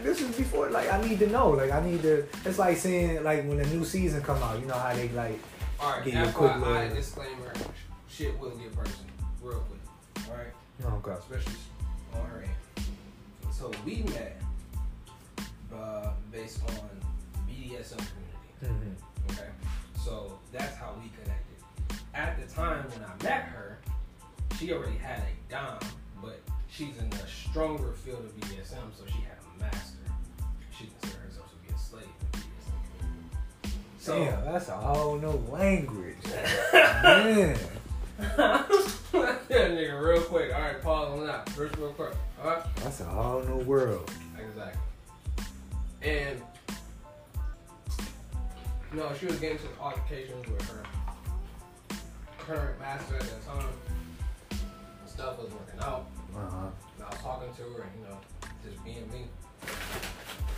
like this is before. Like I need to know. Like I need to. It's like saying like when a new season come out. You know how they like. All right, Give you a quick little- disclaimer: shit will get personal, real quick. All right, Oh god. especially on her end. So we met uh, based on BDSM community. hmm Okay, so that's how we connected. At the time when I met her, she already had a dom, but she's in a stronger field of BDSM, so she had master. She considered herself to be a slave in the BDSM community. So Damn, that's a whole new language. Man. that nigga real quick. All right, pause on that. First, real quick. All right. That's a whole new world. Exactly. And no, she was getting some altercations with her current master at that time. Stuff was working out. Uh-huh. And I was talking to her, and you know, just being me.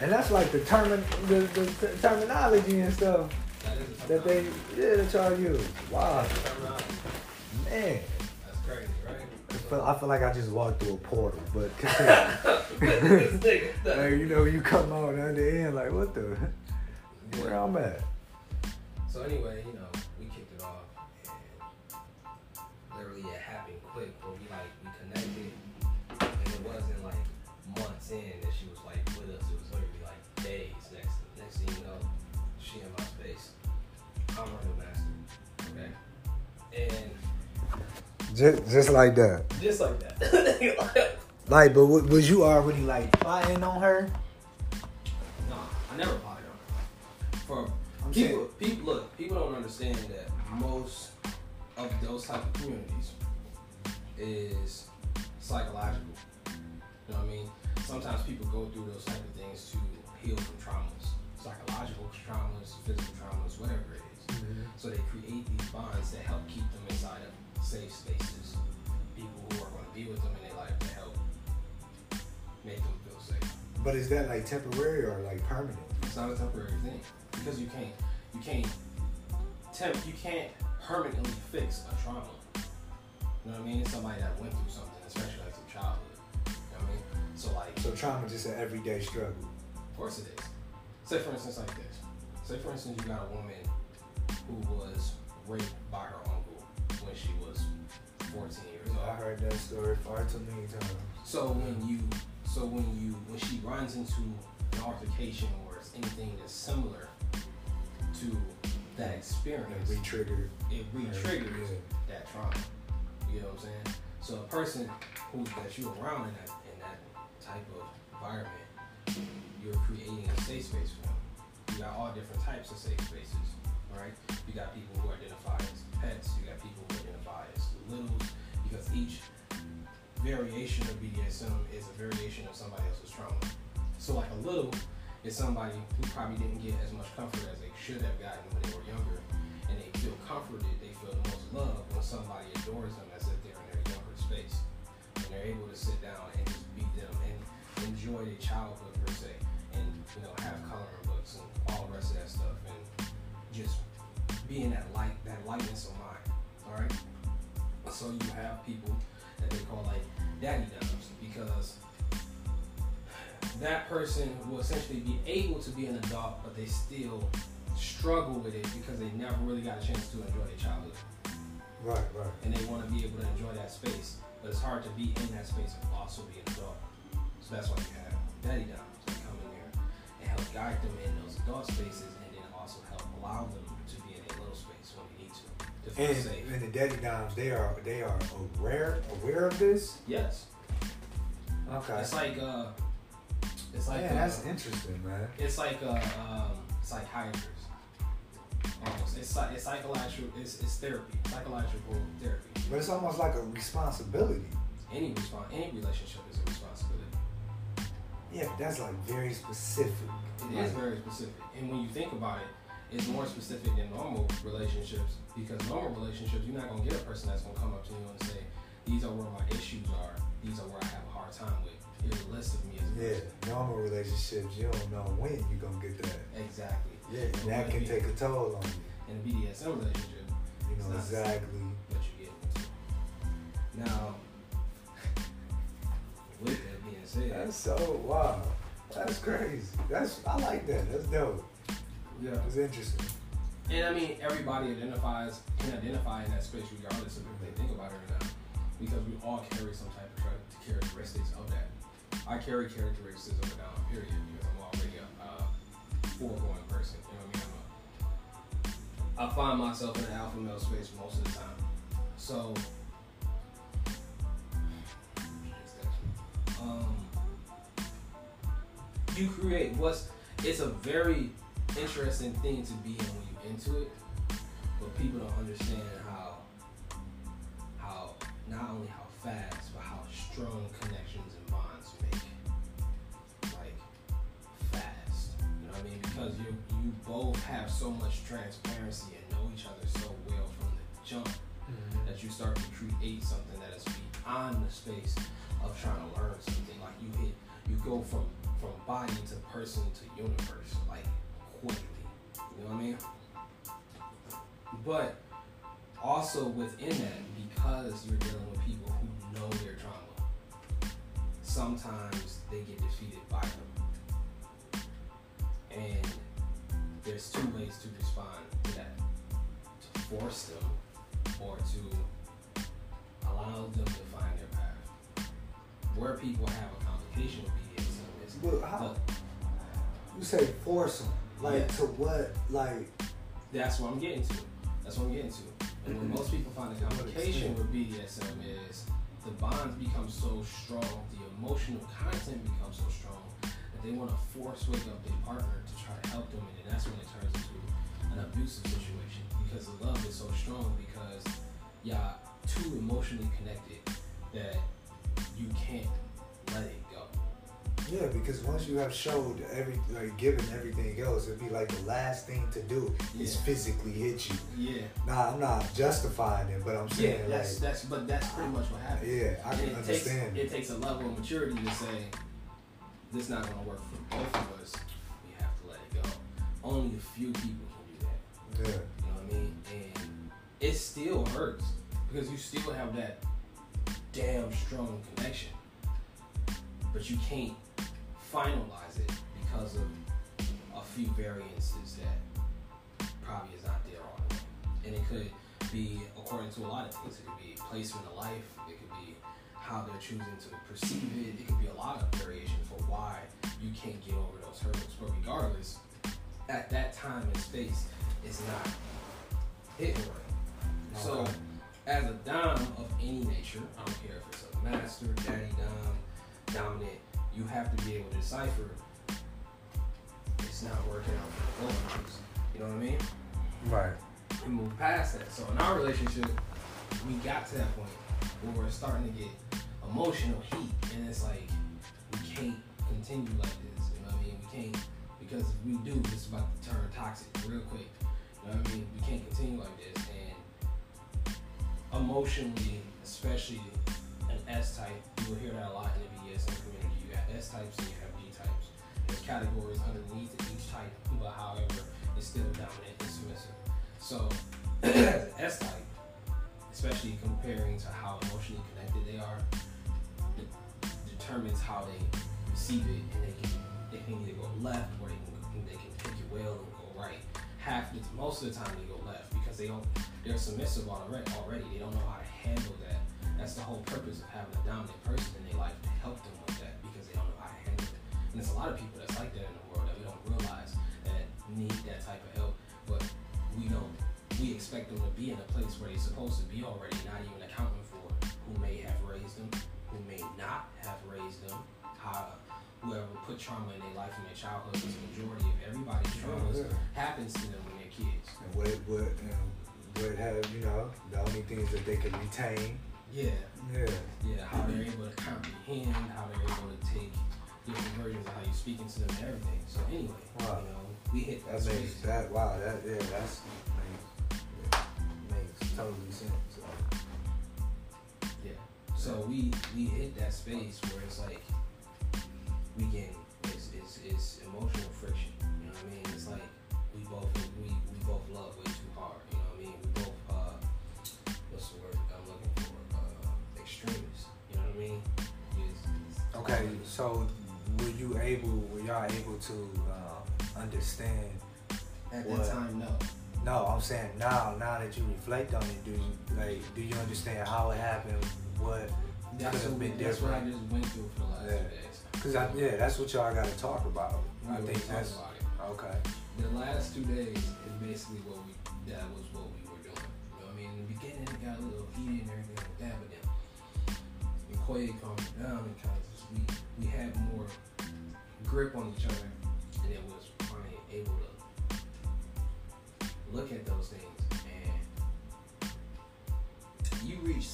And that's like the termin the, the, the terminology and stuff That that they yeah that y'all use. Wow, That's the terminology. man. That's crazy, I right? feel, I feel like I just walked through a portal, but continue. This nigga, like, you know, you come out on the end like, what the? Where I'm at? So anyway, you know, months in that she was like with us. It was literally like days. Next, next thing you know, she in my space. I'm running master, okay, and Just, just like that. just like that. Like, but w- was you already like plotting on her? no, I never potted on her. For I'm people, people look, people don't understand that most of those type of communities is psychological. You know what I mean? Sometimes people go through those type of things to heal from traumas, psychological traumas, physical traumas, whatever it is. Mm-hmm. So they create these bonds that help keep them inside of safe spaces. People who are going to be with them in their life to help make them feel safe. But is that like temporary or like permanent? It's not a temporary thing because you can't you can't temp you can't permanently fix a trauma. You know what I mean? It's somebody that went through something, So trauma just an everyday struggle. of course it is. Say for instance like this. Say for instance you got a woman who was raped by her uncle when she was 14 years old. I heard that story far too many times. So when you, so when you, when she runs into an altercation or it's anything that's similar to that experience, re-triggered. it re-triggers Yeah. that trauma. You know what I'm saying? So a person who that you're around in that type of environment, you're creating a safe space for them. You got all different types of safe spaces. right? You got people who identify as pets. You got people who identify as littles. Because each variation of BDSM is a variation of somebody else's trauma. So like a little is somebody who probably didn't get as much comfort as they should have gotten when they were younger, and they feel comforted. They feel the most love when somebody adores them as if they're in their younger space, and they're able to sit enjoy their childhood per se, and you know have coloring books and all the rest of that stuff, and just being that light, that lightness of mind. All right. So you have people that they call like daddy doms because that person will essentially be able to be an adult, but they still struggle with it because they never really got a chance to enjoy their childhood, Right, right. and they want to be able to enjoy that space. But it's hard to be in that space and also be an adult. So that's why you have daddy doms that come in there and help guide them in those adult spaces, and then also help allow them to be in a little space when they need to to feel And, safe. and the daddy doms, they are they are aware aware of this. Yes, Okay. it's like uh, it's like uh, that's interesting, man. it's like a um, psychiatrist. Almost, it's it's psychological. It's, it's therapy, psychological therapy. But it's almost like a responsibility. Any response, any relationship is a responsibility. Yeah, that's like very specific. It is very specific, and when you think about it, it's more specific than normal relationships because normal relationships, you're not gonna get a person that's gonna come up to you and say, "These are where my issues are. These are where I have a hard time with." Here's a list of me as a Yeah, person. normal relationships, you don't know when you're gonna get that. Exactly. Yeah, and But that can you- take a toll on you. In a BDSM relationship, You know exactly. what you get. Now, with that being said, That's so wow. That's crazy. That's I like that. That's dope. Yeah. It's interesting. And I mean, everybody identifies can identify in that space regardless of if they think about it or not, because we all carry some type of characteristics of that. I carry characteristics of a down period because I'm already a uh, foregoing person. You know what I mean? I'm a, I find myself in the alpha male space most of the time. So, you create what's it's a very interesting thing to be in when you're into it, but people don't understand how how not only how fast but how strong connections and bonds make. Like fast. You know what I mean? Because you you both have so much transparency and know each other so well from the jump mm-hmm. that you start to create something that is beyond the space of trying to learn something. Like you hit, you go from from body to person to universe, like quickly. You know what I mean? But also within that, because you're dealing with people who know their trauma, sometimes they get defeated by them. And there's two ways to respond to that. To force them or to allow them to find their path. Where people have a complication with BDSM is But how the- you say force them? Like Yeah. to what? Like that's what I'm getting to. That's what I'm getting to. And when most people find a complication with BDSM is the bonds become so strong, the emotional content becomes so strong that they want to force wake up their partner to try to help them, and that's when it turns into an abusive situation because the love is so strong because y'all too emotionally connected that you can't let it. Yeah, because once you have showed every like given everything else, it'd be like the last thing to do is physically hit you. Yeah, Nah, I'm not justifying it, but I'm yeah, saying that's like that's but that's pretty much what happened. yeah, I can it understand. Takes, it takes a level of maturity to say this not going to work for both of us. We have to let it go. Only a few people can do that. yeah. You know what I mean? And it still hurts because you still have that damn strong connection, but you can't finalize it because of a few variances that probably is not there the. And it could be according to a lot of things. It could be placement of life. It could be how they're choosing to perceive it. It could be a lot of variation for why you can't get over those hurdles. But regardless, at that time and space, it's not hitting right. So, as a dom of any nature, I don't care if it's a master, daddy dom, dominant, you have to be able to decipher it's not working out for both of us. You know what I mean? Right. we move past that. So in our relationship, we got to that point where we're starting to get emotional heat, and it's like we can't continue like this. You know what I mean? We can't because if we do, it's about to turn toxic real quick. You know what I mean? We can't continue like this, and emotionally, especially S type, you will hear that a lot in the BDSM community. You got S types and you have D types. There's categories underneath each type, but however, it's still dominant and submissive. So, S type, especially comparing to how emotionally connected they are, determines how they receive it, and they can they can either go left or they can they can pick it well and go right. Half most of the time they go left because they don't they're submissive already. Already they don't know how to handle that. That's the whole purpose of having a dominant person in their life to help them with that because they don't know how to handle it. And there's a lot of people that's like that in the world that we don't realize that need that type of help, but we don't. We expect them to be in a place where they're supposed to be already, not even accounting for who may have raised them, who may not have raised them, how whoever put trauma in their life in their childhood, because the majority of everybody's traumas Yeah. happens to them when they're kids. And what what um, what have you know the only things that they can retain. Yeah, Yeah. yeah, how they're able to comprehend, how they're able to take different versions of how you're speaking to them and everything. So anyway, Wow. you know, we hit that That makes space. that wow that yeah that's makes, yeah, makes totally sense. Yeah. So we we hit that space where it's like we getting it's it's, it's emotional friction. You know what I mean? It's like we both we, we both love way Okay, so were you able were y'all able to um, understand At What? that time, no. No, I'm saying now, now that you reflect on it, do you like do you understand how it happened? What? That's, Could've what, been that's what I just went through for the last Yeah. two days. Cause I, yeah, that's what y'all got to talk about. We I think that's about it. okay. The last two days is basically what we that was what we were doing. You know what I mean? In the beginning it got a little heated and everything like that, but then Quay calmed down and kind of we we had more grip on each other and it was finally able to look at those things and you reach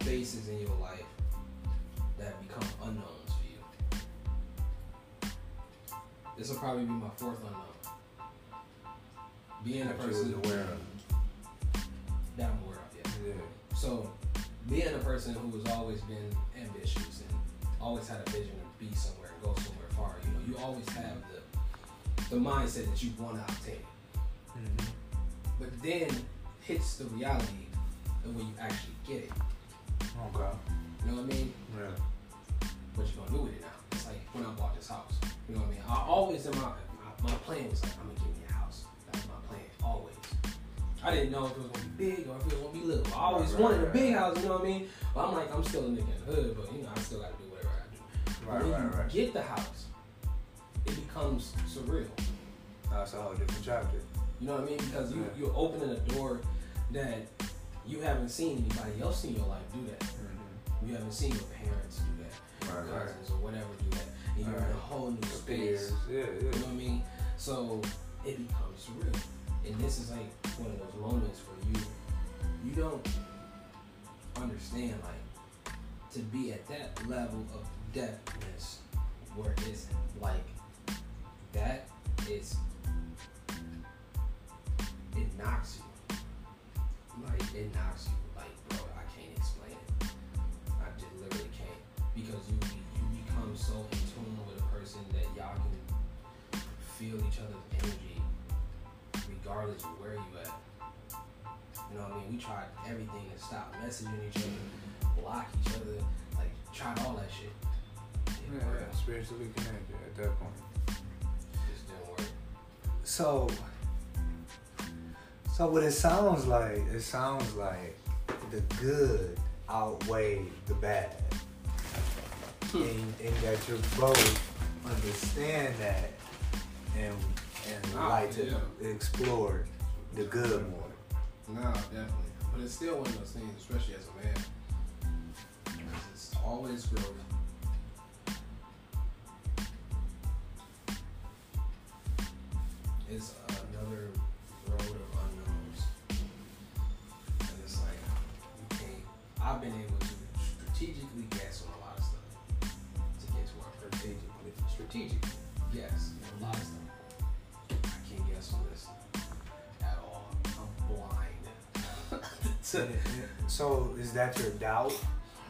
spaces in your life that become unknowns for you. This will probably be my fourth unknown. Being a That you was person aware of. that I'm aware of, yeah. Yeah. So, being a person who has always been ambitious and always had a vision to be somewhere and go somewhere far, you know, you always have the the mindset that you want to obtain. Mhm. But then hits the reality of when you actually get it. Okay. You know what I mean? Yeah. What you gonna do with it now? It's like when I bought this house. You know what I mean? I always in my my, my plan was like I'm gonna give me a house. That's my plan always. I didn't know if it was gonna be big or if it was gonna be little. I always Right, wanted right, a big right. house. You know what I mean? But I'm like I'm still a nigga in the hood, but you know I still gotta do whatever. Right, when right, you right. get the house, it becomes surreal. That's a whole different chapter. You know what I mean? Because you Yeah. you're opening a door that you haven't seen anybody else in your life do that. Mm-hmm. You haven't seen your parents do that. Right, your right. cousins or whatever do that. And you're in a whole new space. peers. Yeah, You know what I mean? So it becomes surreal. And this is like one of those moments where you you don't understand like to be at that level of depthness where it isn't. like that is it knocks you. Like it knocks you like bro, I can't explain it. I just literally can't. Because you you become so in tune with a person that y'all can feel each other's energy regardless of where you at. You know what I mean? We tried everything to stop messaging each other, block each other, like tried all that shit. Yeah, spiritually connected at that point. Just didn't work. So, so what it sounds like, it sounds like the good outweigh the bad, Hmm. and, and that you both understand that and and like to yeah. explore the good more. No, definitely. But it's still one of those things, especially as a man. Because it's always growth. Yes, on a lot of stuff. I can't guess on this at all. I'm blind. to, So is that your doubt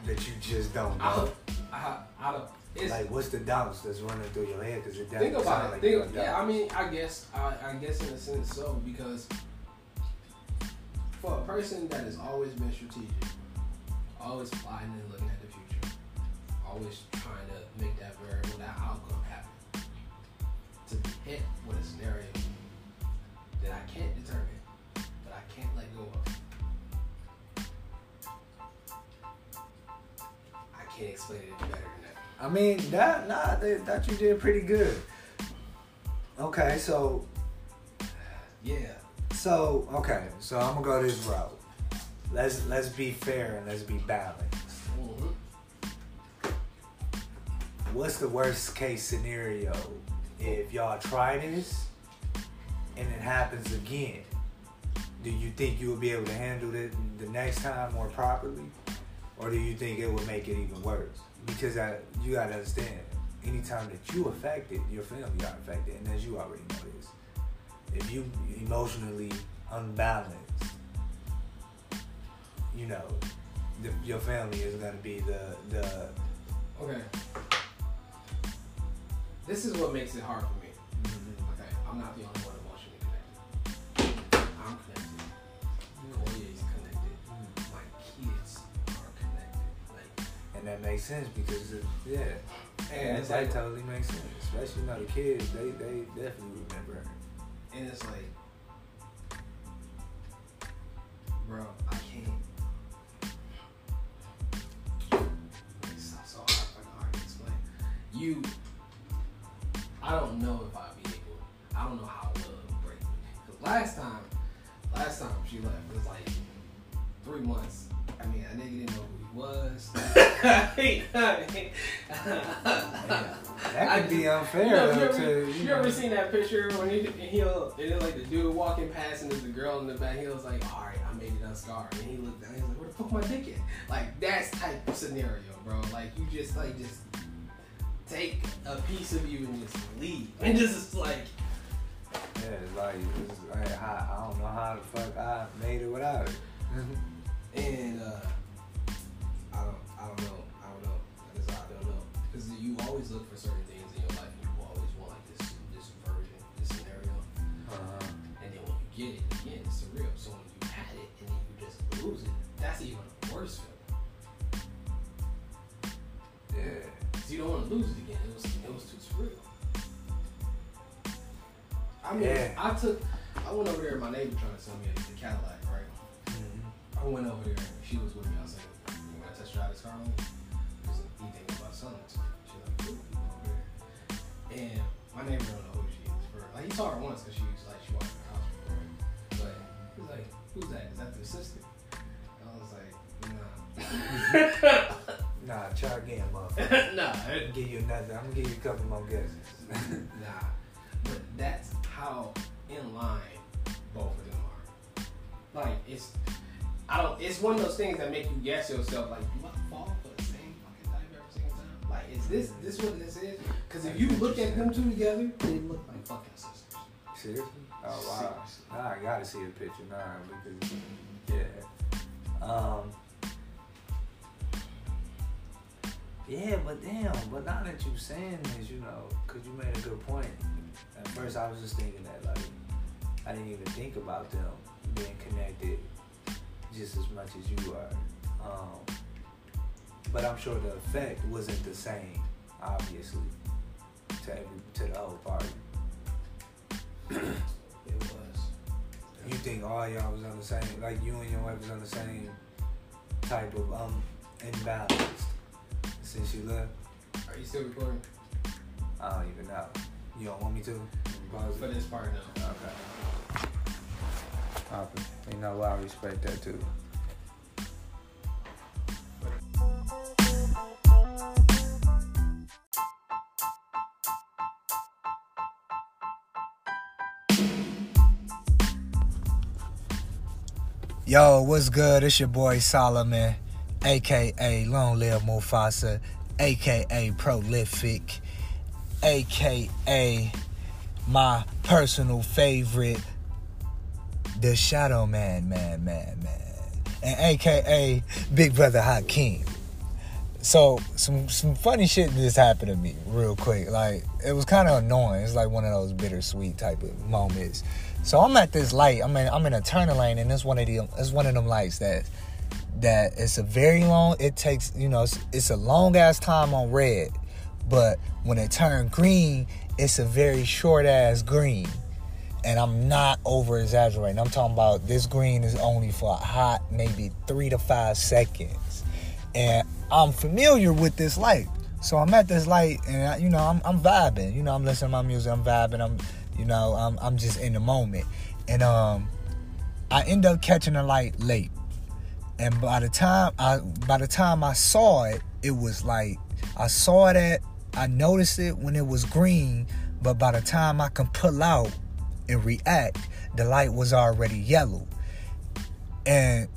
that you just don't know? I, I, I don't. It's, Like, what's the doubts that's running through your head? Because it think doesn't about it. like think, yeah, I mean, I guess, I, I guess in a sense so because for a person that has always been strategic, always plotting and looking at the future, always trying to make that variable, that outcome happen, to be hit with a scenario that I can't determine, that I can't let go of. I can't explain it any better than that. I mean, that nah, that, that you did pretty good. Okay, so Yeah. so okay, so I'm gonna go this route. Let's let's be fair and let's be balanced. What's the worst case scenario if y'all try this and it happens again? Do you think you will be able to handle it the next time more properly, or do you think it will make it even worse? Because I, you gotta understand, anytime that you affected, your family are affected, and as you already know this, if you emotionally unbalanced, you know, the, your family is gonna be the the Okay. This is what makes it hard for me. Mm-hmm. Okay, I'm not the only one emotionally connected. I'm connected. Koya is connected. Mm. My kids are connected. Like, and that makes sense because it, yeah, And that, that like, totally makes sense. Especially you know the kids, they they definitely remember her. and it's like, bro, I can't. It's so, so hard, hard to explain. You, That I could be unfair You, know, though. you, ever, to, you know, ever seen that picture when he he'll and then like the dude walking past and there's a girl in the back. He was like, "All right, I made it unscarred." And he looked down. He's like, "Where the fuck my dick at?" Like that's type of scenario, bro. Like you just like just take a piece of you and just leave, and just like Yeah, it's like, it's like how, I don't know how the fuck I made it without it. And uh, always look for certain things in your life. And you always want like this, this version, this scenario, uh, and then when you get it, again, it's surreal. So when you had it and then you just lose it, that's even worse feeling. yeah. Cause you don't want to lose it again. It was, it was too surreal. I mean, Yeah. I took, I went over there. My neighbor trying to sell me the Cadillac, right? I went over there. And she was with me. I was like, "You want to test drive this car? Because he thinking about selling it And my neighbor don't know who she is. For like, he saw her once because she was like, she walked in the house before. But he was like, "Who's that? Is that the assistant?" I was like, "Nah." Nah, try again, motherfucker. nah, I'm give you another. I'm gonna give you a couple more guesses. nah. But that's how in line both of them are. Like it's, I don't. It's one of those things that make you guess yourself. Like, is this this what this is? Because if you look at them two together, they look like fucking sisters. Seriously? Oh wow. Seriously. Nah, I gotta see a picture now because yeah. Um. Yeah, but damn, but now that you saying this, you know, cause you made a good point. At first, I was just thinking that like I didn't even think about them being connected just as much as you are. Um, but I'm sure the effect wasn't the same, obviously, to every to the whole party. It was. You think all y'all was on the same, like you and your wife was on the same type of um imbalanced since you left? Are you still recording I don't even know. You don't want me to? Pause for this part now? Okay. You know? I respect that too. Yo, what's good? It's your boy Solomon, aka Long Live Mufasa, aka Prolific, aka my personal favorite, the Shadow Man, man, man, man, and aka Big Brother Hakeem. So some some funny shit just happened to me real quick. Like it was kind of annoying. It's like one of those bittersweet type of moments. So I'm at this light. I'm in I'm in a turning lane, and it's one of the it's one of them lights that that it's a very long. It takes you know it's, it's a long ass time on red, but when it turned green, it's a very short ass green. And I'm not over exaggerating. I'm talking about this green is only for a hot maybe three to five seconds and I'm familiar with this light. So I'm at this light, and I, you know I'm I'm vibing. You know I'm listening to my music. I'm vibing. I'm you know I'm I'm just in the moment, and um I end up catching the light late, and by the time I by the time I saw it, it was like I saw it at I noticed it when it was green, but by the time I can pull out and react, the light was already yellow, and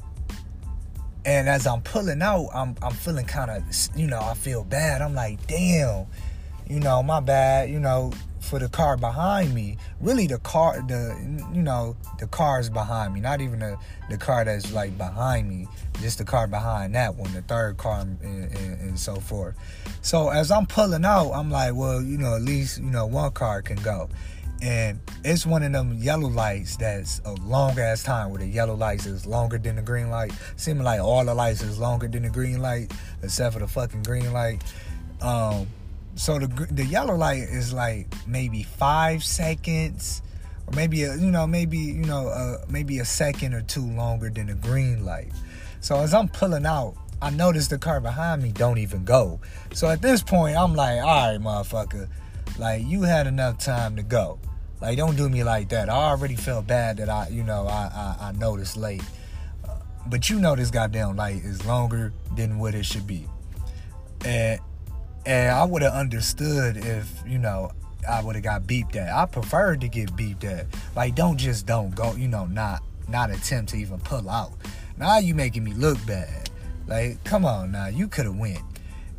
and as I'm pulling out, I'm I'm feeling kind of, you know, I feel bad. I'm like, damn, you know, my bad, you know, for the car behind me. Really, the car, the you know, the cars behind me, not even the the car that's like behind me, just the car behind that one, the third car, and, and, and so forth. So as I'm pulling out, I'm like, well, you know, at least you know one car can go. And it's one of them yellow lights that's a long ass time where the yellow lights is longer than the green light. Seeming like all the lights is longer than the green light, except for the fucking green light. Um, so the the yellow light is like maybe five seconds, or maybe a, you know maybe you know uh, maybe a second or two longer than the green light. So as I'm pulling out, I notice the car behind me don't even go. So at this point, I'm like, all right, motherfucker, like you had enough time to go. Like don't do me like that. I already felt bad that I you know I I, I noticed late. But you know this goddamn light is longer than what it should be. And and I would have understood if, you know, I would have got beeped at. I preferred to get beeped at. Like don't just don't go, you know, not not attempt to even pull out. Now you making me look bad. Like, come on now, you could have went.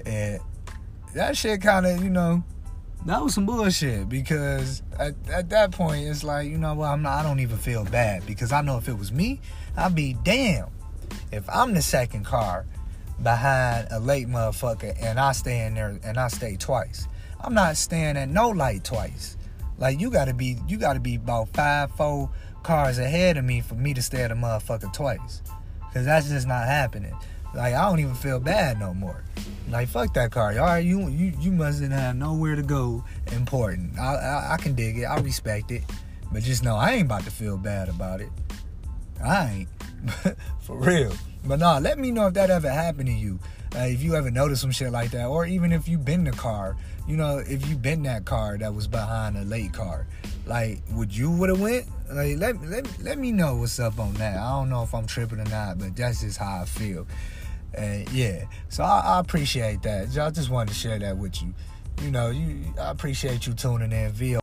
And that shit kinda, you know, that was some bullshit because at, at that point it's like, you know what, I'm not I don't even feel bad because I know if it was me, I'd be damn if I'm the second car behind a late motherfucker and I stay in there and I stay twice, I'm not staying at no light twice. Like you gotta be you gotta be about five, four cars ahead of me for me to stay at a motherfucker twice. Cause that's just not happening. Like I don't even feel bad no more. Like fuck that car. All right, you you you mustn't have nowhere to go important. I, I I can dig it. I respect it. But just know I ain't about to feel bad about it. I ain't. For real. But nah, let me know if that ever happened to you. Uh, if you ever noticed some shit like that, or even if you've been the car, you know, if you've been that car that was behind a late car, like, would you would have went? Like, let let let me know what's up on that. I don't know if I'm tripping or not, but that's just how I feel. And yeah, so I, I appreciate that. I just wanted to share that with you. You know, you I appreciate you tuning in, VO.